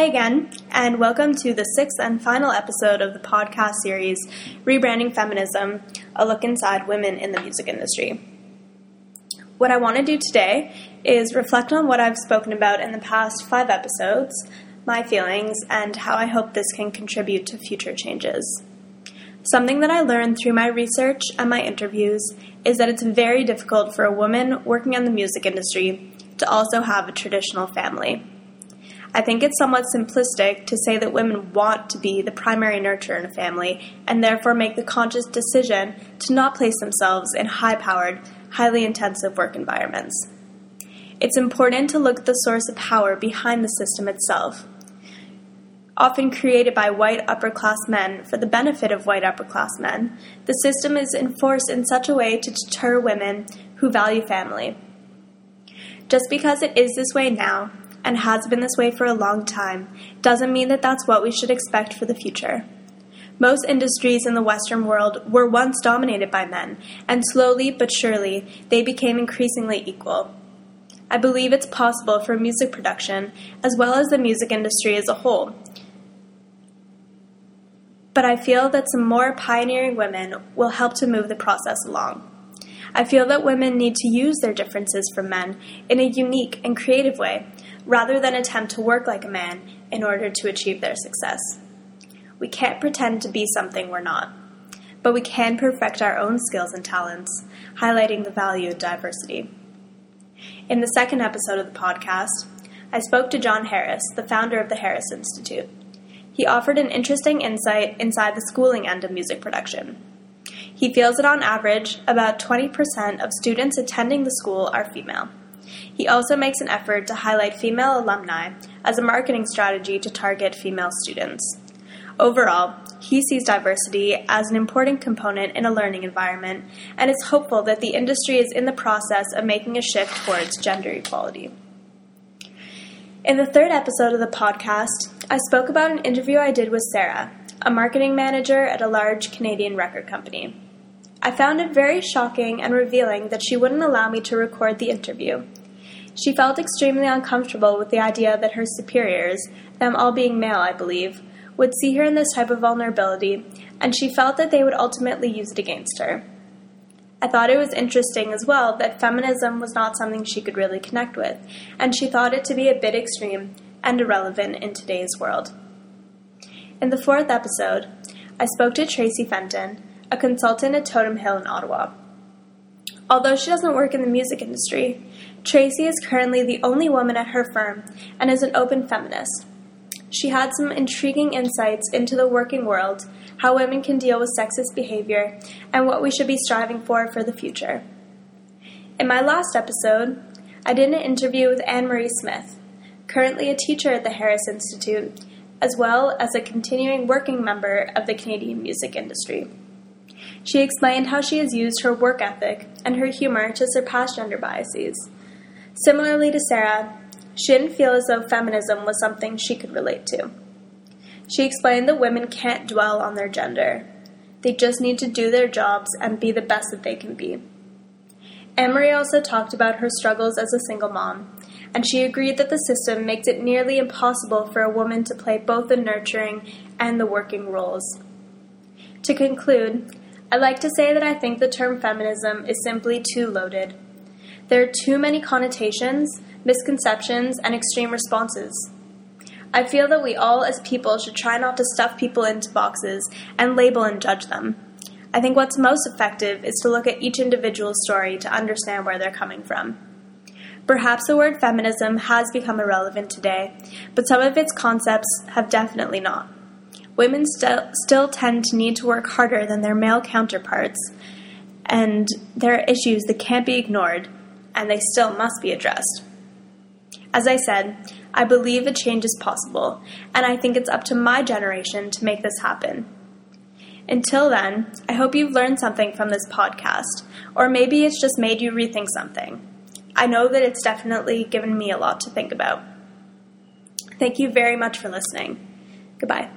Hi again, and welcome to the sixth and final episode of the podcast series Rebranding Feminism A Look Inside Women in the Music Industry. What I want to do today is reflect on what I've spoken about in the past five episodes, my feelings, and how I hope this can contribute to future changes. Something that I learned through my research and my interviews is that it's very difficult for a woman working in the music industry to also have a traditional family. I think it's somewhat simplistic to say that women want to be the primary nurturer in a family and therefore make the conscious decision to not place themselves in high powered, highly intensive work environments. It's important to look at the source of power behind the system itself. Often created by white upper class men for the benefit of white upper class men, the system is enforced in such a way to deter women who value family. Just because it is this way now and has been this way for a long time doesn't mean that that's what we should expect for the future. Most industries in the Western world were once dominated by men, and slowly but surely they became increasingly equal. I believe it's possible for music production, as well as the music industry as a whole. But I feel that some more pioneering women will help to move the process along. I feel that women need to use their differences from men in a unique and creative way, rather than attempt to work like a man in order to achieve their success. We can't pretend to be something we're not, but we can perfect our own skills and talents, highlighting the value of diversity. In the second episode of the podcast, I spoke to John Harris, the founder of the Harris Institute. He offered an interesting insight inside the schooling end of music production. He feels that on average, about 20% of students attending the school are female. He also makes an effort to highlight female alumni as a marketing strategy to target female students. Overall, he sees diversity as an important component in a learning environment and is hopeful that the industry is in the process of making a shift towards gender equality. In the third episode of the podcast, I spoke about an interview I did with Sarah, a marketing manager at a large Canadian record company. I found it very shocking and revealing that she wouldn't allow me to record the interview. She felt extremely uncomfortable with the idea that her superiors, them all being male, I believe, would see her in this type of vulnerability, and she felt that they would ultimately use it against her. I thought it was interesting as well that feminism was not something she could really connect with, and she thought it to be a bit extreme and irrelevant in today's world. In the fourth episode, I spoke to Tracy Fenton, a consultant at Totem Hill in Ottawa. Although she doesn't work in the music industry, Tracy is currently the only woman at her firm and is an open feminist. She had some intriguing insights into the working world, how women can deal with sexist behavior, and what we should be striving for for the future. In my last episode, I did an interview with Anne Marie Smith, currently a teacher at the Harris Institute, as well as a continuing working member of the Canadian music industry. She explained how she has used her work ethic and her humor to surpass gender biases. Similarly to Sarah, she didn't feel as though feminism was something she could relate to. She explained that women can't dwell on their gender. They just need to do their jobs and be the best that they can be. Anne Marie also talked about her struggles as a single mom, and she agreed that the system makes it nearly impossible for a woman to play both the nurturing and the working roles. To conclude, I'd like to say that I think the term feminism is simply too loaded. There are too many connotations, misconceptions, and extreme responses. I feel that we all, as people, should try not to stuff people into boxes and label and judge them. I think what's most effective is to look at each individual story to understand where they're coming from. Perhaps the word feminism has become irrelevant today, but some of its concepts have definitely not. Women st- still tend to need to work harder than their male counterparts, and there are issues that can't be ignored and they still must be addressed. As I said, I believe a change is possible, and I think it's up to my generation to make this happen. Until then, I hope you've learned something from this podcast, or maybe it's just made you rethink something. I know that it's definitely given me a lot to think about. Thank you very much for listening. Goodbye.